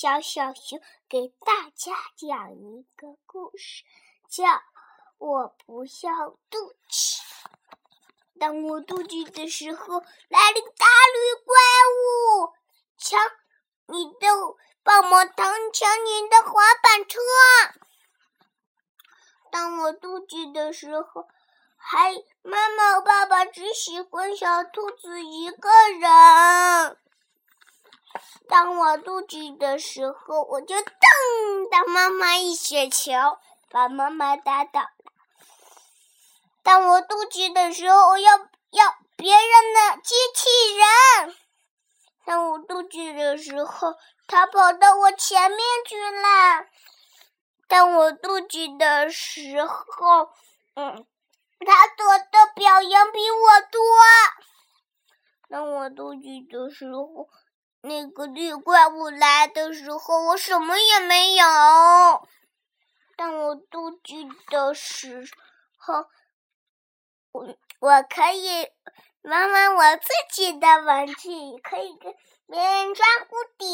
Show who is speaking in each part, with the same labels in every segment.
Speaker 1: 小小熊给大家讲一个故事，叫《我不要肚脐》。当我肚脐的时候，来了个大绿怪物，抢你的棒棒糖，抢你的滑板车。当我肚脐的时候，还妈妈、爸爸只喜欢小兔子一个人。当我肚子的时候，我就瞪打妈妈一雪球，把妈妈打倒了。当我肚子的时候，我要要别人的机器人。当我肚子的时候，他跑到我前面去了。当我肚子的时候，嗯，他做的表扬比我多。当我肚子的时候。那个绿怪物来的时候，我什么也没有。当我妒忌的时候，我我可以玩玩我自己的玩具，可以跟别人抓蝴蝶。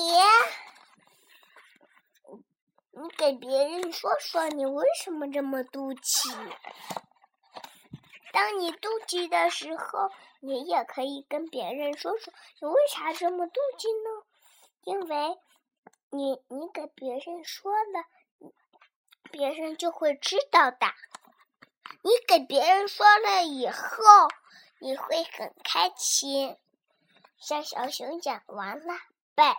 Speaker 1: 你给别人说说，你为什么这么妒忌？当你妒忌的时候，你也可以跟别人说说，你为啥这么妒忌呢？因为你你给别人说了，别人就会知道的。你给别人说了以后，你会很开心。小小熊讲完了，拜。